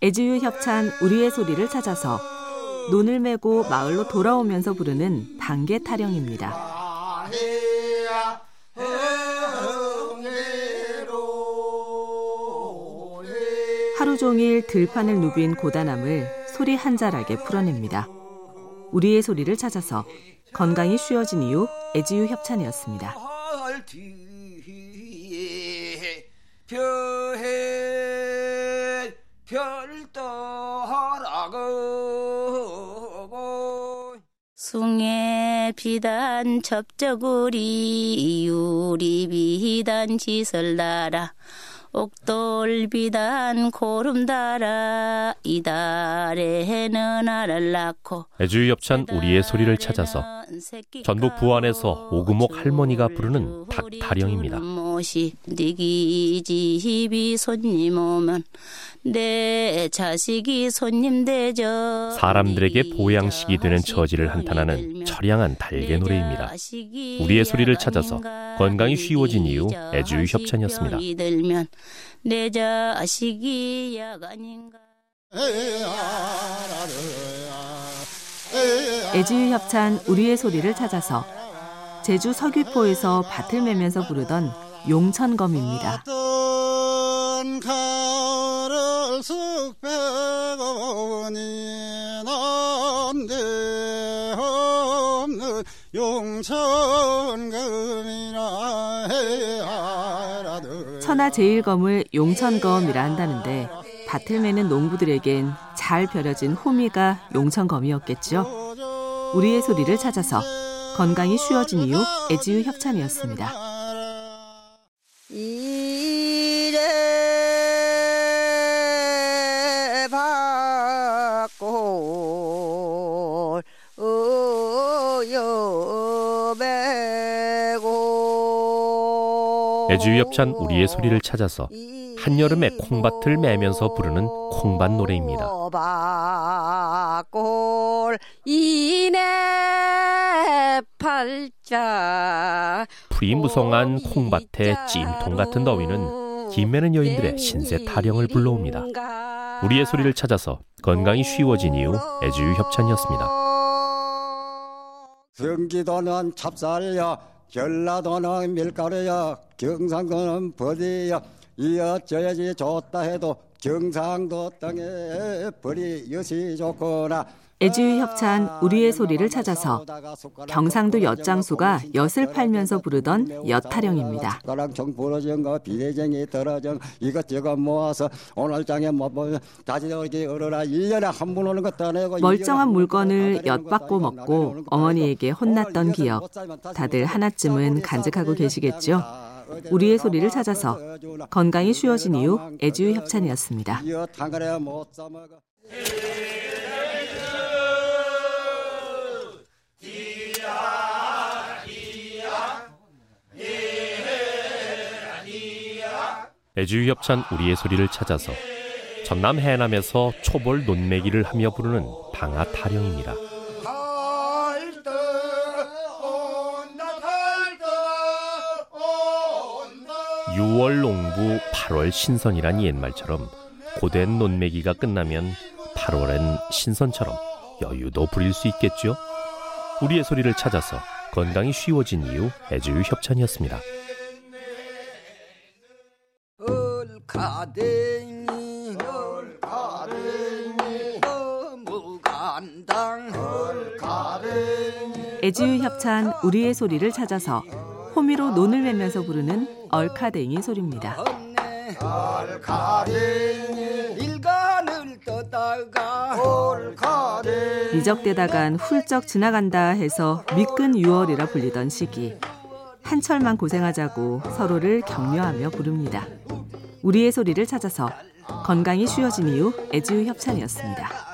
애지유 협찬 우리의 소리를 찾아서 논을 메고 마을로 돌아오면서 부르는 단계 타령입니다. 하루 종일 들판을 누빈 고단함을 소리 한 자락에 풀어냅니다. 우리의 소리를 찾아서 건강이 쉬워진 이유 애지유 협찬이었습니다. 숭에 비단 접저구리 유리 비단 지설 나라. 옥돌 비단 고름 달아 이달에는 알을 낳고 애주협찬 우리의 소리를 찾아서 전북 부안에서 오금옥 할머니가 부르는 닭타령입니다. 니기 집이 손님 오면 내 자식이 손님 되죠. 사람들에게 보양식이 되는 처지를 한탄하는 처량한 달개 노래입니다. 우리의 소리를 찾아서 건강이 쉬워진 이유 애주의 협찬이었습니다. 내 자식이 야간인가. 애주의 협찬 우리의 소리를 찾아서 제주 서귀포에서 밭을 매면서 부르던 용천검입니다. 천하 제일검을 용천검이라 한다는데 밭을 매는 농부들에겐 잘 벼려진 호미가 용천검이었겠죠. 우리의 소리를 찾아서 건강이 쉬워진 이유 애지유 협찬이었습니다. 이래 받고 애지유 협찬 우리의 소리를 찾아서 한여름에 콩밭을 매면서 부르는 콩밭 노래입니다. 풀이 무성한 콩밭의 찜통 같은 더위는 김매는 여인들의 신세 타령을 불러옵니다. 우리의 소리를 찾아서 건강이 쉬워진 이유 애주유 협찬이었습니다. 경기도는 찹쌀이야 전라도는 밀가루야 경상도는 버디야 이어져야지 좋다 해도 경상도 땅에 벌이 여시 좋거나 애지유 협찬 우리의 소리를 찾아서 경상도 엿장수가 엿을 팔면서 부르던 엿타령입니다. 멀쩡한 물건을 엿받고 먹고 어머니에게 혼났던 기억 다들 하나쯤은 간직하고 계시겠죠. 우리의 소리를 찾아서 건강이 쉬워진 이유 애지유 협찬이었습니다. 애주유 협찬 우리의 소리를 찾아서 전남 해남에서 초벌 논매기를 하며 부르는 방아 타령입니다. 6월 농부 8월 신선이란 옛말처럼 고된 논매기가 끝나면 8월엔 신선처럼 여유도 부릴 수 있겠죠? 우리의 소리를 찾아서 건강이 쉬워진 이유 애주유 협찬이었습니다. 가댕이 가댕이 무간당 애지유 협찬 우리의 소리를 찾아서 호미로 논을 매면서 부르는 얼카댕이 소리입니다. 미적대다간 훌쩍 지나간다 해서 미끈 6월이라 불리던 시기 한철만 고생하자고 서로를 격려하며 부릅니다. 우리의 소리를 찾아서 건강이 쉬워진 이유 애지우 협찬이었습니다.